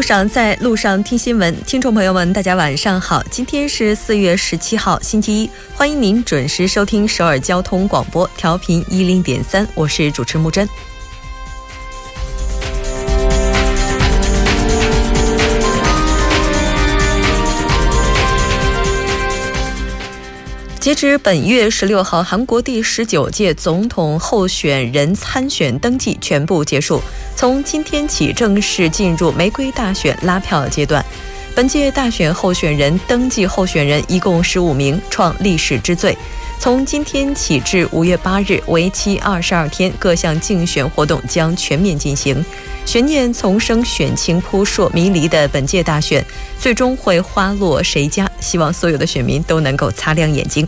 路上，在路上听新闻。听众朋友们，大家晚上好，今天是四月十七号，星期一，欢迎您准时收听首尔交通广播，调频一零点三，我是主持木真。截止本月十六号，韩国第十九届总统候选人参选登记全部结束，从今天起正式进入玫瑰大选拉票阶段。本届大选候选人登记候选人一共十五名，创历史之最。从今天起至五月八日，为期二十二天，各项竞选活动将全面进行。悬念丛生、选情扑朔迷离的本届大选，最终会花落谁家？希望所有的选民都能够擦亮眼睛。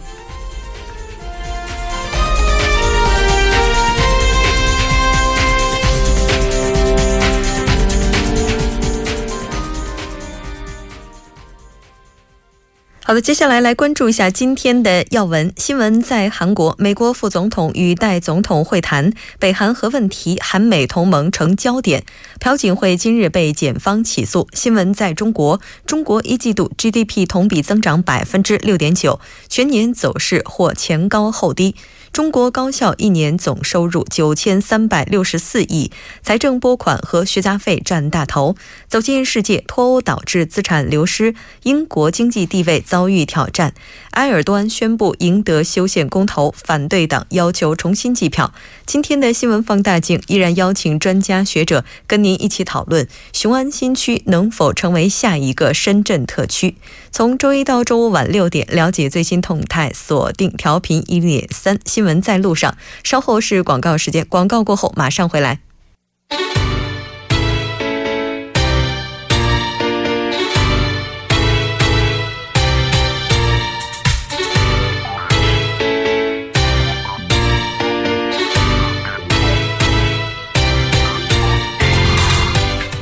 好的，接下来来关注一下今天的要闻新闻。在韩国，美国副总统与代总统会谈，北韩核问题，韩美同盟成焦点。朴槿惠今日被检方起诉。新闻在中国，中国一季度 GDP 同比增长百分之六点九，全年走势或前高后低。中国高校一年总收入九千三百六十四亿，财政拨款和学杂费占大头。走进世界，脱欧导致资产流失，英国经济地位遭遇挑战。埃尔多安宣布赢得修宪公投，反对党要求重新计票。今天的新闻放大镜依然邀请专家学者跟您一起讨论雄安新区能否成为下一个深圳特区。从周一到周五晚六点，了解最新动态，锁定调频一点三新新闻在路上。稍后是广告时间，广告过后马上回来。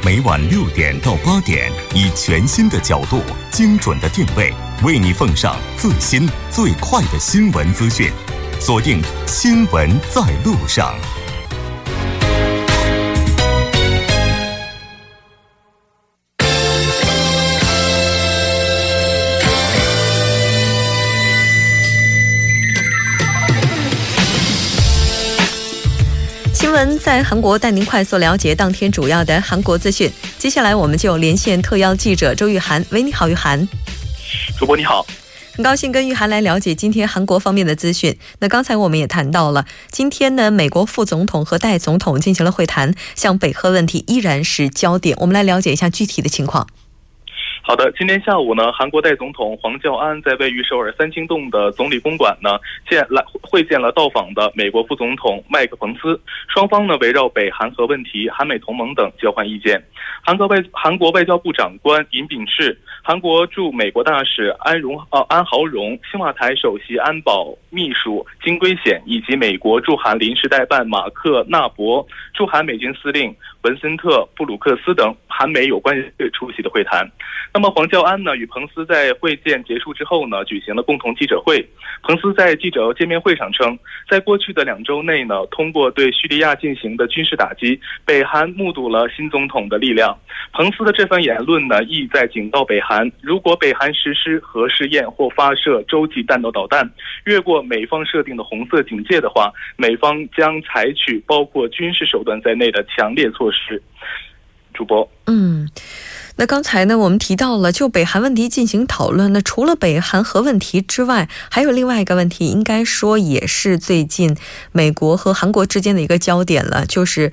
每晚六点到八点，以全新的角度、精准的定位，为你奉上最新最快的新闻资讯。锁定《新闻在路上》。新闻在韩国，带您快速了解当天主要的韩国资讯。接下来，我们就连线特邀记者周玉涵。喂，你好，玉涵。主播你好，很高兴跟玉涵来了解今天韩国方面的资讯。那刚才我们也谈到了，今天呢，美国副总统和代总统进行了会谈，像北核问题依然是焦点。我们来了解一下具体的情况。好的，今天下午呢，韩国代总统黄教安在位于首尔三清洞的总理公馆呢，见来会见了到访的美国副总统麦克彭斯，双方呢围绕北韩核问题、韩美同盟等交换意见。韩国外韩国外交部长官尹炳世、韩国驻美国大使安荣呃安豪荣、青瓦台首席安保秘书金圭显以及美国驻韩临时代办马克纳博、驻韩美军司令文森特布鲁克斯等韩美有关人士出席的会谈。那么黄教安呢与彭斯在会见结束之后呢，举行了共同记者会。彭斯在记者见面会上称，在过去的两周内呢，通过对叙利亚进行的军事打击，北韩目睹了新总统的力量。彭斯的这番言论呢，意在警告北韩，如果北韩实施核试验或发射洲际弹道导弹，越过美方设定的红色警戒的话，美方将采取包括军事手段在内的强烈措施。主播，嗯。那刚才呢，我们提到了就北韩问题进行讨论。那除了北韩核问题之外，还有另外一个问题，应该说也是最近美国和韩国之间的一个焦点了，就是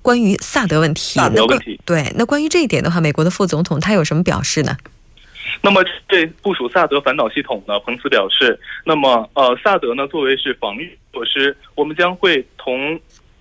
关于萨德问题。萨德问题。对，那关于这一点的话，美国的副总统他有什么表示呢？那么对部署萨德反导系统呢，彭斯表示，那么呃，萨德呢作为是防御措施，我们将会同。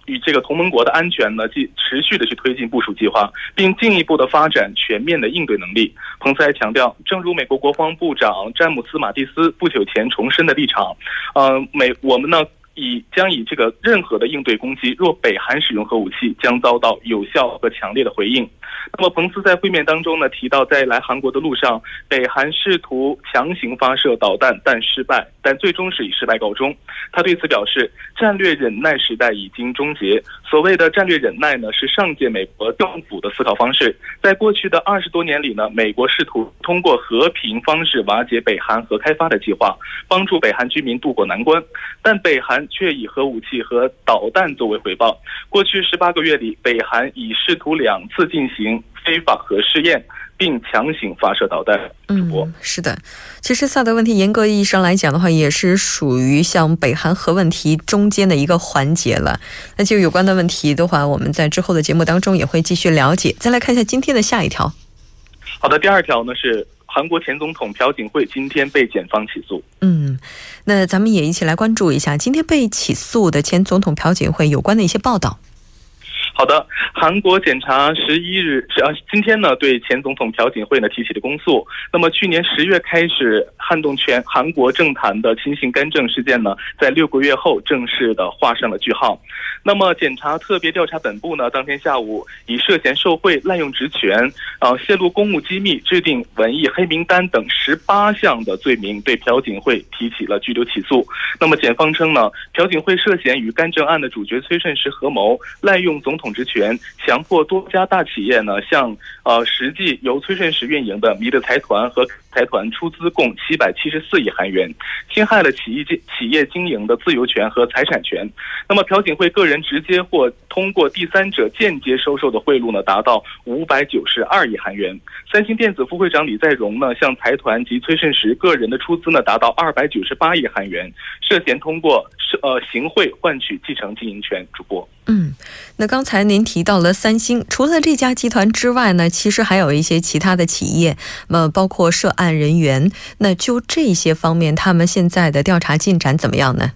与这个同盟国的安全呢，继持续的去推进部署计划，并进一步的发展全面的应对能力。彭斯还强调，正如美国国防部长詹姆斯·马蒂斯不久前重申的立场，呃，美我们呢以将以这个任何的应对攻击，若北韩使用核武器，将遭到有效和强烈的回应。那么彭斯在会面当中呢提到，在来韩国的路上，北韩试图强行发射导弹，但失败，但最终是以失败告终。他对此表示，战略忍耐时代已经终结。所谓的战略忍耐呢，是上届美国政府的思考方式。在过去的二十多年里呢，美国试图通过和平方式瓦解北韩核开发的计划，帮助北韩居民渡过难关，但北韩却以核武器和导弹作为回报。过去十八个月里，北韩已试图两次进行非法核试验，并强行发射导弹。嗯，是的，其实萨德问题严格意义上来讲的话，也是属于像北韩核问题中间的一个环节了。那就有关的问题的话，我们在之后的节目当中也会继续了解。再来看一下今天的下一条。好的，第二条呢是韩国前总统朴槿惠今天被检方起诉。嗯，那咱们也一起来关注一下今天被起诉的前总统朴槿惠有关的一些报道。好的，韩国检察十一日是啊，今天呢对前总统朴槿惠呢提起的公诉。那么去年十月开始撼动全韩国政坛的亲信干政事件呢，在六个月后正式的画上了句号。那么检察特别调查本部呢，当天下午以涉嫌受贿、滥用职权、啊泄露公务机密、制定文艺黑名单等十八项的罪名，对朴槿惠提起了拘留起诉。那么检方称呢，朴槿惠涉嫌与干政案的主角崔顺实合谋，滥用总统。职权强迫多家大企业呢，向呃实际由崔顺实运营的米勒财团和财团出资共七百七十四亿韩元，侵害了企业经企业经营的自由权和财产权。那么朴槿惠个人直接或通过第三者间接收受的贿赂呢，达到五百九十二亿韩元。三星电子副会长李在镕呢，向财团及崔顺实个人的出资呢，达到二百九十八亿韩元，涉嫌通过呃行贿换取继承经营权。主播，嗯，那刚才您提到了三星，除了这家集团之外呢，其实还有一些其他的企业，呃，包括涉案人员。那就这些方面，他们现在的调查进展怎么样呢？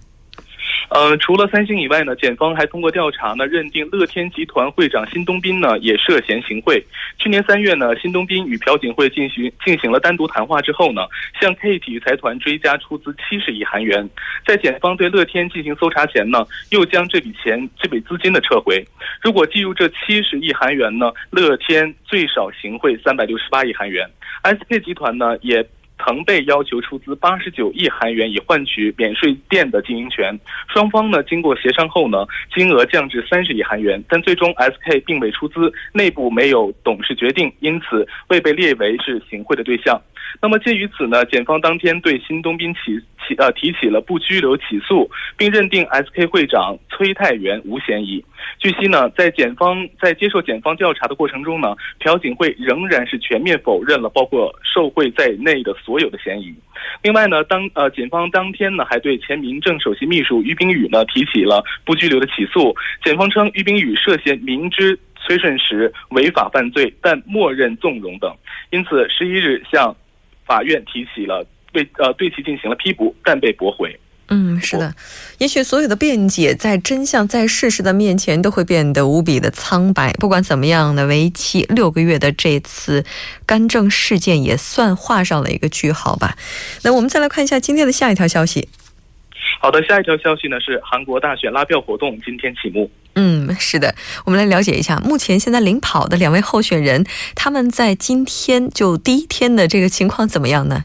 呃，除了三星以外呢，检方还通过调查呢，认定乐天集团会长辛东斌呢也涉嫌行贿。去年三月呢，辛东斌与朴槿惠进行进行了单独谈话之后呢，向 K 体育财团追加出资七十亿韩元。在检方对乐天进行搜查前呢，又将这笔钱这笔资金的撤回。如果计入这七十亿韩元呢，乐天最少行贿三百六十八亿韩元。SK 集团呢也。曾被要求出资八十九亿韩元以换取免税店的经营权，双方呢经过协商后呢，金额降至三十亿韩元，但最终 SK 并未出资，内部没有董事决定，因此未被列为是行贿的对象。那么鉴于此呢，检方当天对新东斌起起呃提起了不拘留起诉，并认定 SK 会长崔泰元无嫌疑。据悉呢，在检方在接受检方调查的过程中呢，朴槿惠仍然是全面否认了包括受贿在内的所有的嫌疑。另外呢，当呃检方当天呢还对前民政首席秘书俞冰宇呢提起了不拘留的起诉。检方称俞冰宇涉嫌明知崔顺实违法犯罪，但默认纵容等，因此十一日向法院提起了对呃对其进行了批捕，但被驳回。嗯，是的，也许所有的辩解在真相在事实的面前都会变得无比的苍白。不管怎么样呢，为期六个月的这次干政事件也算画上了一个句号吧。那我们再来看一下今天的下一条消息。好的，下一条消息呢是韩国大选拉票活动今天启幕。嗯，是的，我们来了解一下目前现在领跑的两位候选人，他们在今天就第一天的这个情况怎么样呢？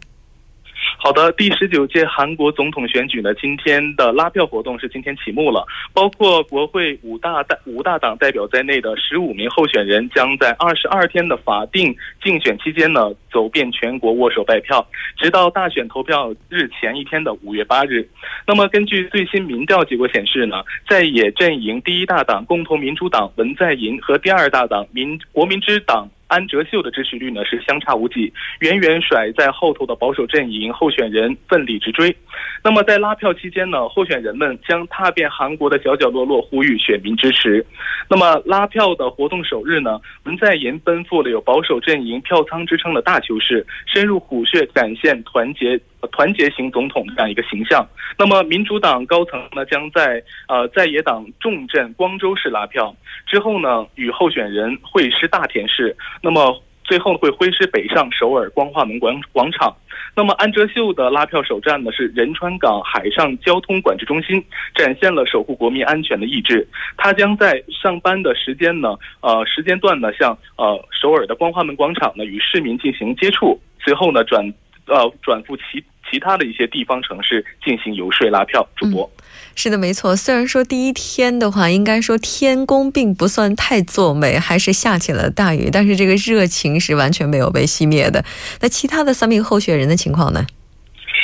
好的，第十九届韩国总统选举呢，今天的拉票活动是今天启幕了。包括国会五大代五大党代表在内的十五名候选人，将在二十二天的法定竞选期间呢，走遍全国握手拜票，直到大选投票日前一天的五月八日。那么，根据最新民调结果显示呢，在野阵营第一大党共同民主党文在寅和第二大党民国民之党。安哲秀的支持率呢是相差无几，远远甩在后头的保守阵营候选人奋力直追。那么在拉票期间呢，候选人们将踏遍韩国的角角落落，呼吁选民支持。那么拉票的活动首日呢，文在寅奔赴了有保守阵营票仓之称的大邱市，深入虎穴，展现团结。团结型总统这样一个形象。那么，民主党高层呢，将在呃在野党重镇光州市拉票，之后呢，与候选人会师大田市。那么。最后会挥师北上首尔光化门广广场。那么安哲秀的拉票首站呢是仁川港海上交通管制中心，展现了守护国民安全的意志。他将在上班的时间呢，呃时间段呢，向呃首尔的光化门广场呢与市民进行接触，随后呢转呃转赴其。其他的一些地方城市进行游说拉票，主播是的，没错。虽然说第一天的话，应该说天公并不算太作美，还是下起了大雨，但是这个热情是完全没有被熄灭的。那其他的三名候选人的情况呢？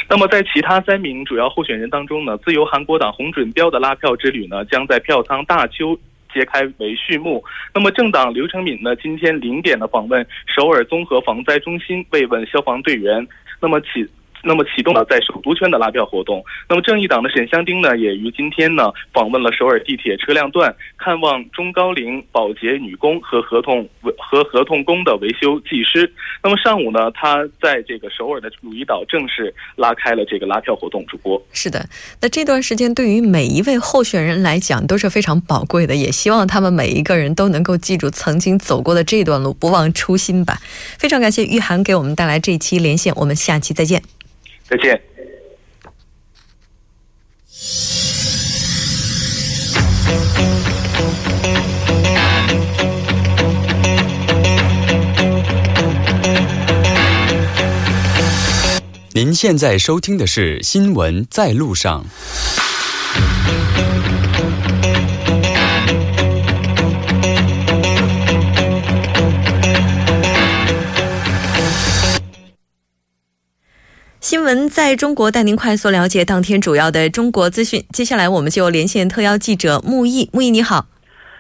那么在其他三名主要候选人当中呢，自由韩国党洪准标的拉票之旅呢，将在票仓大邱揭开为序幕。那么政党刘成敏呢，今天零点的访问首尔综合防灾中心，慰问消防队员。那么起。那么启动了在首都圈的拉票活动。那么正义党的沈香丁呢，也于今天呢访问了首尔地铁车辆段，看望中高龄保洁女工和合同和合同工的维修技师。那么上午呢，他在这个首尔的汝矣岛正式拉开了这个拉票活动。主播是的，那这段时间对于每一位候选人来讲都是非常宝贵的，也希望他们每一个人都能够记住曾经走过的这段路，不忘初心吧。非常感谢玉涵给我们带来这一期连线，我们下期再见。再见。您现在收听的是《新闻在路上》。新闻在中国带您快速了解当天主要的中国资讯。接下来我们就连线特邀记者木易。木易你好，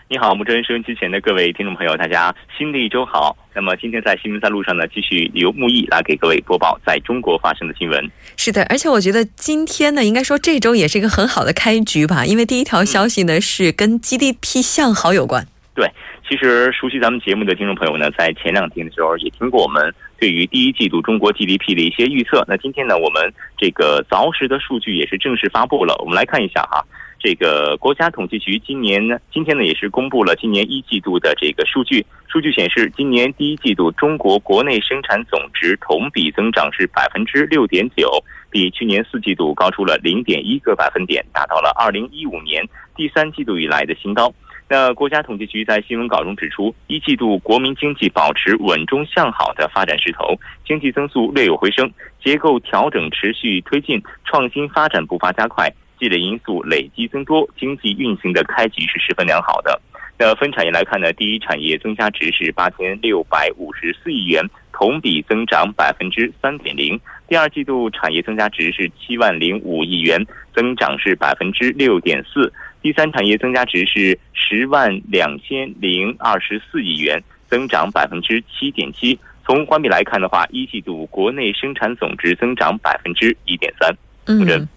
你好，木真收音机前的各位听众朋友，大家新的一周好。那么今天在新闻在路上呢，继续由木易来给各位播报在中国发生的新闻。是的，而且我觉得今天呢，应该说这周也是一个很好的开局吧，因为第一条消息呢是跟 GDP 向好有关。对，其实熟悉咱们节目的听众朋友呢，在前两天的时候也听过我们。对于第一季度中国 GDP 的一些预测，那今天呢，我们这个凿实的数据也是正式发布了。我们来看一下哈，这个国家统计局今年呢，今天呢也是公布了今年一季度的这个数据。数据显示，今年第一季度中国国内生产总值同比增长是百分之六点九，比去年四季度高出了零点一个百分点，达到了二零一五年第三季度以来的新高。那国家统计局在新闻稿中指出，一季度国民经济保持稳中向好的发展势头，经济增速略有回升，结构调整持续推进，创新发展步伐加快，积累因素累积增多，经济运行的开局是十分良好的。那分产业来看呢，第一产业增加值是八千六百五十四亿元，同比增长百分之三点零；第二季度产业增加值是七万零五亿元，增长是百分之六点四。第三产业增加值是十万两千零二十四亿元，增长百分之七点七。从环比来看的话，一季度国内生产总值增长百分之一点三。嗯，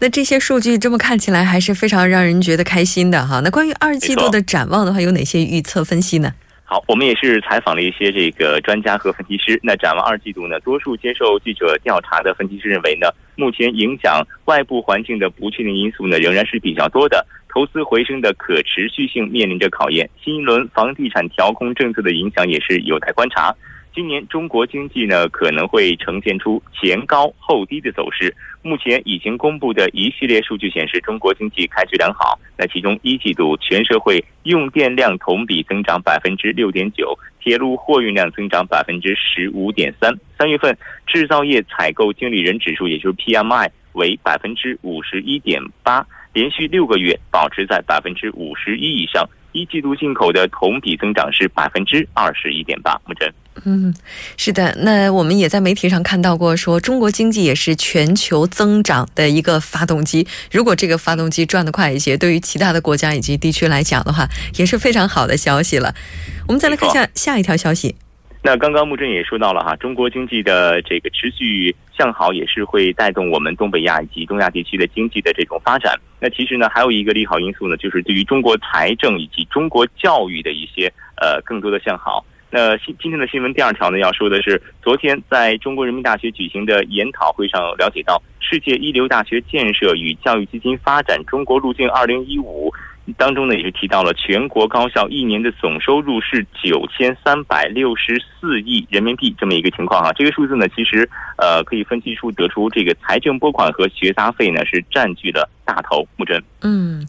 那这些数据这么看起来还是非常让人觉得开心的哈。那关于二季度的展望的话，有哪些预测分析呢？好，我们也是采访了一些这个专家和分析师。那展望二季度呢，多数接受记者调查的分析师认为呢，目前影响外部环境的不确定因素呢，仍然是比较多的。投资回升的可持续性面临着考验，新一轮房地产调控政策的影响也是有待观察。今年中国经济呢可能会呈现出前高后低的走势。目前已经公布的一系列数据显示，中国经济开局良好。那其中一季度全社会用电量同比增长百分之六点九，铁路货运量增长百分之十五点三。三月份制造业采购经理人指数，也就是 PMI 为百分之五十一点八。连续六个月保持在百分之五十一以上，一季度进口的同比增长是百分之二十一点八。木真，嗯，是的，那我们也在媒体上看到过，说中国经济也是全球增长的一个发动机。如果这个发动机转得快一些，对于其他的国家以及地区来讲的话，也是非常好的消息了。我们再来看一下下一条消息。那刚刚木真也说到了哈，中国经济的这个持续向好，也是会带动我们东北亚以及东亚地区的经济的这种发展。那其实呢，还有一个利好因素呢，就是对于中国财政以及中国教育的一些呃更多的向好。那新今天的新闻第二条呢，要说的是，昨天在中国人民大学举行的研讨会上了解到，世界一流大学建设与教育基金发展中国路径二零一五。当中呢，也是提到了全国高校一年的总收入是九千三百六十四亿人民币这么一个情况啊。这个数字呢，其实呃可以分析出得出这个财政拨款和学杂费呢是占据了大头。木真，嗯，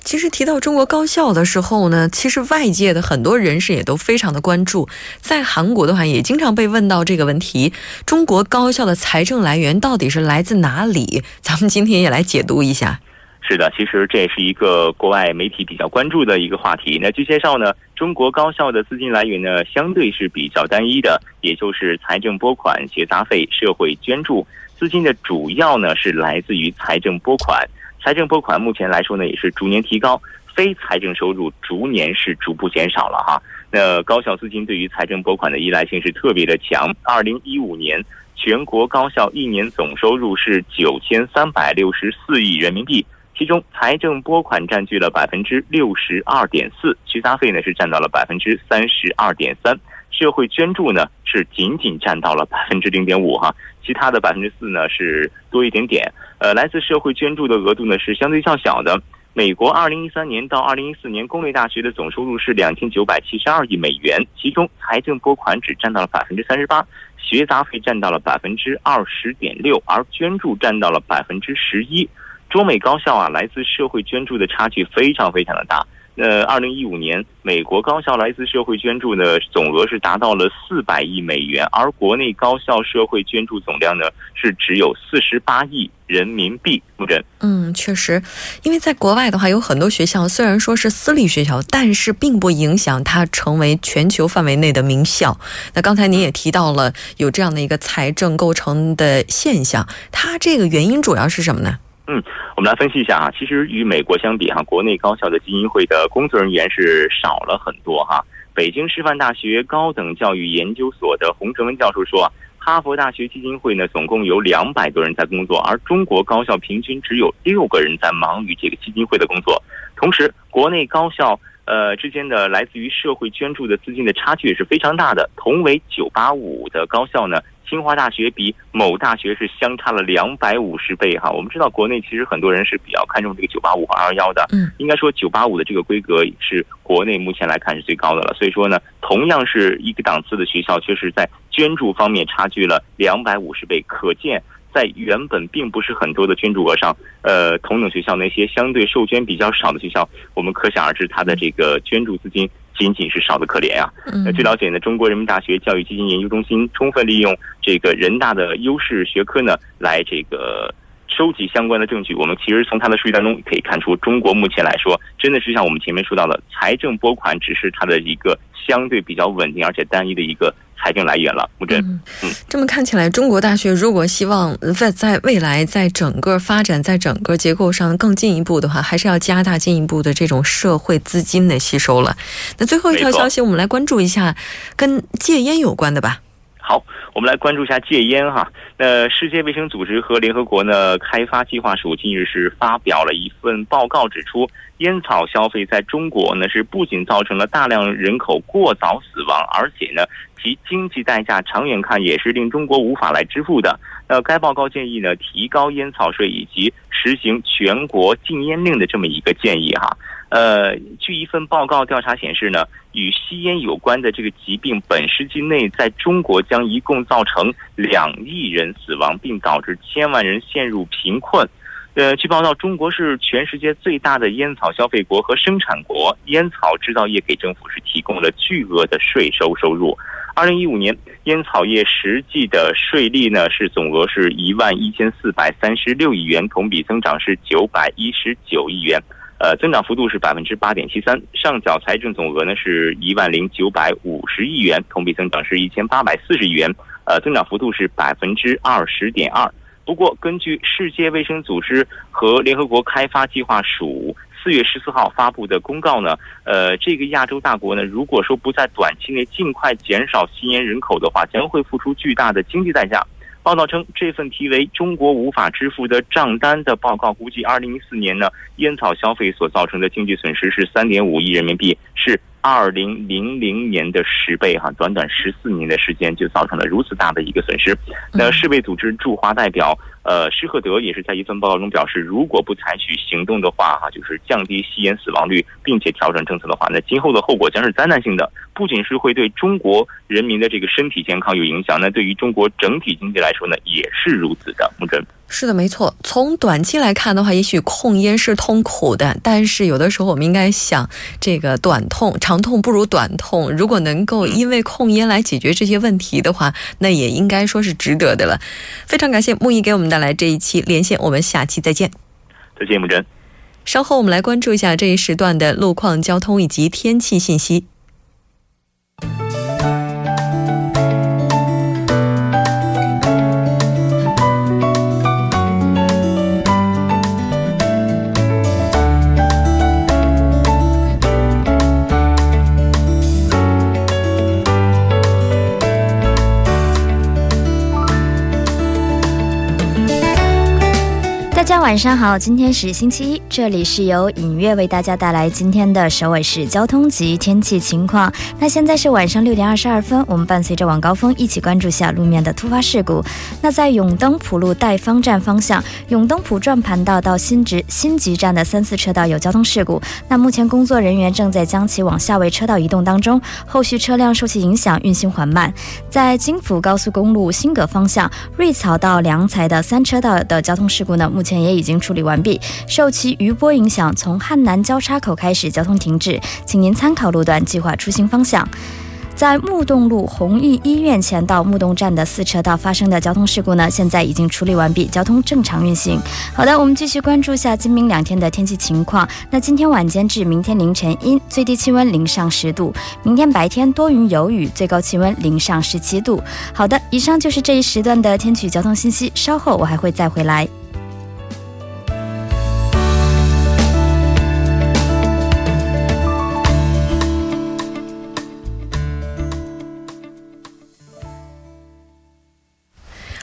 其实提到中国高校的时候呢，其实外界的很多人士也都非常的关注。在韩国的话，也经常被问到这个问题：中国高校的财政来源到底是来自哪里？咱们今天也来解读一下。是的，其实这也是一个国外媒体比较关注的一个话题。那据介绍呢，中国高校的资金来源呢，相对是比较单一的，也就是财政拨款、学杂费、社会捐助。资金的主要呢是来自于财政拨款，财政拨款目前来说呢也是逐年提高，非财政收入逐年是逐步减少了哈。那高校资金对于财政拨款的依赖性是特别的强。二零一五年全国高校一年总收入是九千三百六十四亿人民币。其中，财政拨款占据了百分之六十二点四，学杂费呢是占到了百分之三十二点三，社会捐助呢是仅仅占到了百分之零点五哈，其他的百分之四呢是多一点点。呃，来自社会捐助的额度呢是相对较小的。美国二零一三年到二零一四年公立大学的总收入是两千九百七十二亿美元，其中财政拨款只占到了百分之三十八，学杂费占到了百分之二十点六，而捐助占到了百分之十一。中美高校啊，来自社会捐助的差距非常非常的大。那二零一五年，美国高校来自社会捐助的总额是达到了四百亿美元，而国内高校社会捐助总量呢是只有四十八亿人民币。木真，嗯，确实，因为在国外的话，有很多学校虽然说是私立学校，但是并不影响它成为全球范围内的名校。那刚才您也提到了有这样的一个财政构成的现象，它这个原因主要是什么呢？嗯，我们来分析一下啊。其实与美国相比哈，国内高校的基金会的工作人员是少了很多哈。北京师范大学高等教育研究所的洪承文教授说，哈佛大学基金会呢总共有两百多人在工作，而中国高校平均只有六个人在忙于这个基金会的工作。同时，国内高校呃之间的来自于社会捐助的资金的差距也是非常大的。同为九八五的高校呢。清华大学比某大学是相差了两百五十倍哈。我们知道国内其实很多人是比较看重这个九八五和二幺幺的，嗯，应该说九八五的这个规格是国内目前来看是最高的了。所以说呢，同样是一个档次的学校，却是在捐助方面差距了两百五十倍。可见，在原本并不是很多的捐助额上，呃，同等学校那些相对受捐比较少的学校，我们可想而知它的这个捐助资金。仅仅是少的可怜啊！那据了解呢，中国人民大学教育基金研究中心充分利用这个人大的优势学科呢，来这个收集相关的证据。我们其实从它的数据当中可以看出，中国目前来说，真的是像我们前面说到的，财政拨款只是它的一个相对比较稳定而且单一的一个。财政来源了，吴真。嗯，这么看起来，中国大学如果希望在在未来在整个发展、在整个结构上更进一步的话，还是要加大进一步的这种社会资金的吸收了。那最后一条消息，我们来关注一下跟戒烟有关的吧。好，我们来关注一下戒烟哈。那世界卫生组织和联合国呢开发计划署近日是发表了一份报告，指出烟草消费在中国呢是不仅造成了大量人口过早死亡，而且呢其经济代价长远看也是令中国无法来支付的。那该报告建议呢提高烟草税以及实行全国禁烟令的这么一个建议哈。呃，据一份报告调查显示呢，与吸烟有关的这个疾病，本世纪内在中国将一共造成两亿人死亡，并导致千万人陷入贫困。呃，据报道，中国是全世界最大的烟草消费国和生产国，烟草制造业给政府是提供了巨额的税收收入。二零一五年，烟草业实际的税利呢是总额是一万一千四百三十六亿元，同比增长是九百一十九亿元。呃，增长幅度是百分之八点七三，上缴财政总额呢是一万零九百五十亿元，同比增长是一千八百四十亿元，呃，增长幅度是百分之二十点二。不过，根据世界卫生组织和联合国开发计划署四月十四号发布的公告呢，呃，这个亚洲大国呢，如果说不在短期内尽快减少吸烟人口的话，将会付出巨大的经济代价。报道称，这份题为“中国无法支付的账单”的报告估计，二零一四年呢，烟草消费所造成的经济损失是三点五亿人民币，是二零零零年的十倍哈，短短十四年的时间就造成了如此大的一个损失。那世卫组织驻华代表呃施赫德也是在一份报告中表示，如果不采取行动的话哈，就是降低吸烟死亡率，并且调整政策的话，那今后的后果将是灾难性的，不仅是会对中国人民的这个身体健康有影响，那对于中国整体经济来说呢，也是如此的。木真。是的，没错。从短期来看的话，也许控烟是痛苦的，但是有的时候我们应该想，这个短痛长痛不如短痛。如果能够因为控烟来解决这些问题的话，那也应该说是值得的了。非常感谢木易给我们带来这一期连线，我们下期再见。再见，木真。稍后我们来关注一下这一时段的路况、交通以及天气信息。晚上好，今天是星期一，这里是由影月为大家带来今天的首尔市交通及天气情况。那现在是晚上六点二十二分，我们伴随着晚高峰一起关注下路面的突发事故。那在永登浦路代方站方向，永登浦转盘道到新直新吉站的三四车道有交通事故，那目前工作人员正在将其往下位车道移动当中，后续车辆受其影响运行缓慢。在京釜高速公路新葛方向，瑞草到良才的三车道的交通事故呢，目前。也已经处理完毕，受其余波影响，从汉南交叉口开始交通停滞，请您参考路段计划出行方向。在木洞路弘毅医院前到木洞站的四车道发生的交通事故呢，现在已经处理完毕，交通正常运行。好的，我们继续关注一下今明两天的天气情况。那今天晚间至明天凌晨阴，最低气温零上十度；明天白天多云有雨，最高气温零上十七度。好的，以上就是这一时段的天气交通信息，稍后我还会再回来。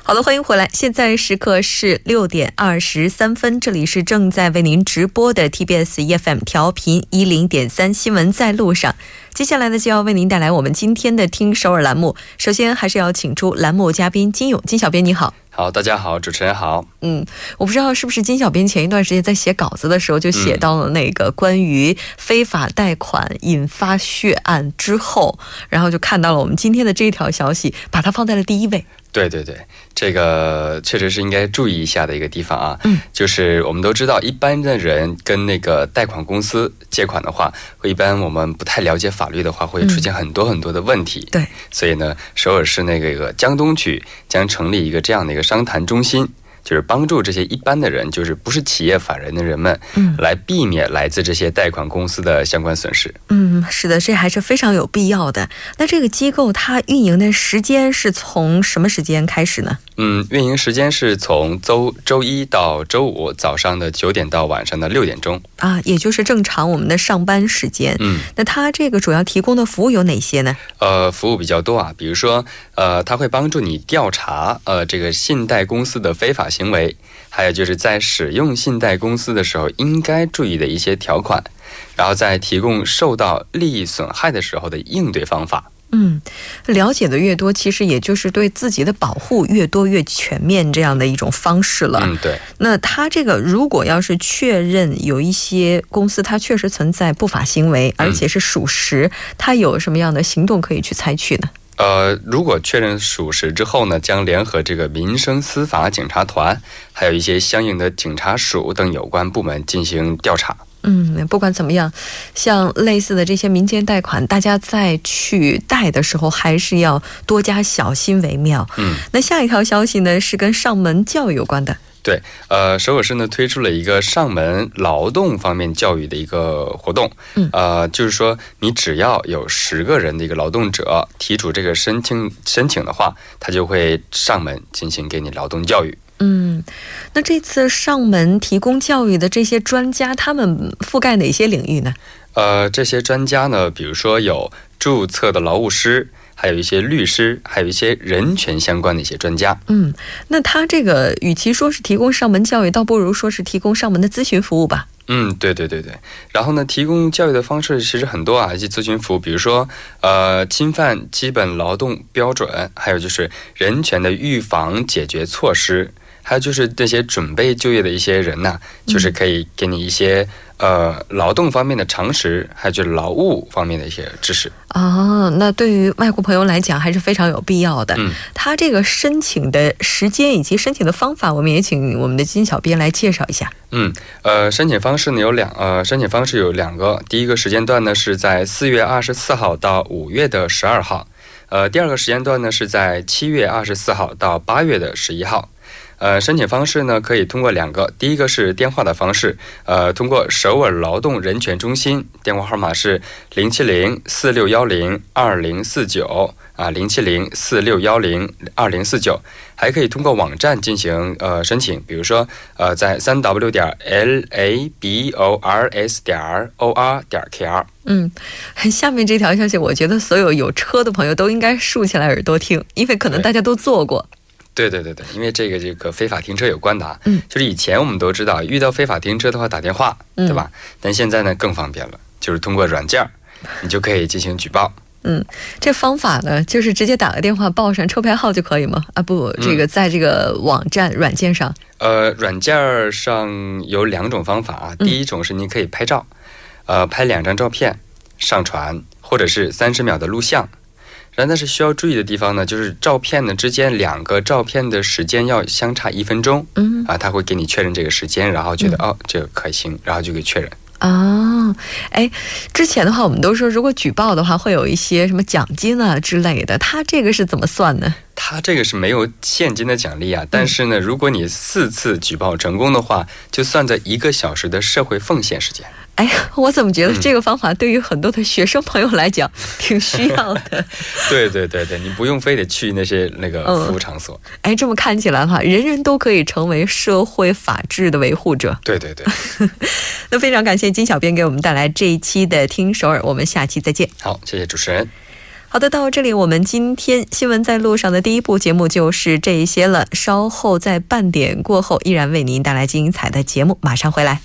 好的，欢迎回来。现在时刻是六点二十三分，这里是正在为您直播的 TBS EFM 调频一零点三新闻在路上。接下来呢，就要为您带来我们今天的听首尔栏目。首先，还是要请出栏目嘉宾金勇金小编，你好。好，大家好，主持人好。嗯，我不知道是不是金小编前一段时间在写稿子的时候就写到了那个关于非法贷款引发血案之后，然后就看到了我们今天的这条消息，把它放在了第一位。对对对，这个确实是应该注意一下的一个地方啊。嗯，就是我们都知道，一般的人跟那个贷款公司借款的话，会一般我们不太了解法律的话，会出现很多很多的问题。对，所以呢，首尔市那个江东区将成立一个这样的一个商谈中心。就是帮助这些一般的人，就是不是企业法人的人们，嗯，来避免来自这些贷款公司的相关损失。嗯，是的，这还是非常有必要的。那这个机构它运营的时间是从什么时间开始呢？嗯，运营时间是从周周一到周五早上的九点到晚上的六点钟啊，也就是正常我们的上班时间。嗯，那它这个主要提供的服务有哪些呢？呃，服务比较多啊，比如说，呃，它会帮助你调查呃这个信贷公司的非法行为，还有就是在使用信贷公司的时候应该注意的一些条款，然后在提供受到利益损害的时候的应对方法。嗯，了解的越多，其实也就是对自己的保护越多越全面这样的一种方式了。嗯，对。那他这个如果要是确认有一些公司它确实存在不法行为，而且是属实，他有什么样的行动可以去采取呢？呃，如果确认属实之后呢，将联合这个民生司法警察团，还有一些相应的警察署等有关部门进行调查。嗯，不管怎么样，像类似的这些民间贷款，大家在去贷的时候，还是要多加小心为妙。嗯，那下一条消息呢，是跟上门教育有关的。对，呃，首尔市呢推出了一个上门劳动方面教育的一个活动。嗯，呃，就是说，你只要有十个人的一个劳动者提出这个申请申请的话，他就会上门进行给你劳动教育。嗯，那这次上门提供教育的这些专家，他们覆盖哪些领域呢？呃，这些专家呢，比如说有注册的劳务师，还有一些律师，还有一些人权相关的一些专家。嗯，那他这个与其说是提供上门教育，倒不如说是提供上门的咨询服务吧。嗯，对对对对。然后呢，提供教育的方式其实很多啊，一些咨询服务，比如说呃，侵犯基本劳动标准，还有就是人权的预防解决措施。还有就是那些准备就业的一些人呢，就是可以给你一些呃劳动方面的常识，还有就是劳务方面的一些知识。啊，那对于外国朋友来讲还是非常有必要的。嗯，他这个申请的时间以及申请的方法，我们也请我们的金小编来介绍一下。嗯，呃，申请方式呢有两呃，申请方式有两个，第一个时间段呢是在四月二十四号到五月的十二号，呃，第二个时间段呢是在七月二十四号到八月的十一号。呃，申请方式呢可以通过两个，第一个是电话的方式，呃，通过首尔劳动人权中心，电话号码是零七零四六幺零二零四九啊，零七零四六幺零二零四九，还可以通过网站进行呃申请，比如说呃在三 w 点 l a b o r s 点 o r 点 k r。嗯，下面这条消息，我觉得所有有车的朋友都应该竖起来耳朵听，因为可能大家都坐过。对对对对，因为这个这个非法停车有关的，嗯，就是以前我们都知道，遇到非法停车的话打电话，嗯对吧？但现在呢更方便了，就是通过软件儿，你就可以进行举报。嗯，这方法呢，就是直接打个电话报上车牌号就可以吗？啊，不，嗯这个在这个网站软件上，呃，软件儿上有两种方法啊，嗯第一种是你可以拍照，呃，拍两张照片上传，或者是三十秒的录像。然后但是需要注意的地方呢，就是照片呢之间两个照片的时间要相差一分钟嗯啊，他会给你确认这个时间，然后觉得、哦这个可行，然后就给确认。哦，哎，之前的话我们都说，如果举报的话会有一些什么奖金啊之类的，他这个是怎么算呢？他这个是没有现金的奖励啊，但是呢，如果你四次举报成功的话，就算在一个小时的社会奉献时间。哎呀，我怎么觉得这个方法对于很多的学生朋友来讲 挺需要的？对对对对，你不用非得去那些那个嗯服务场所。哎，这么看起来哈，人人都可以成为社会法治的维护者。对对对，那非常感谢金小编给我们带来这一期的《听首尔》，我们下期再见。好，谢谢主持人。好的，到这里我们今天新闻在路上的第一部节目就是这一些了。稍后在半点过后，依然为您带来精彩的节目，马上回来。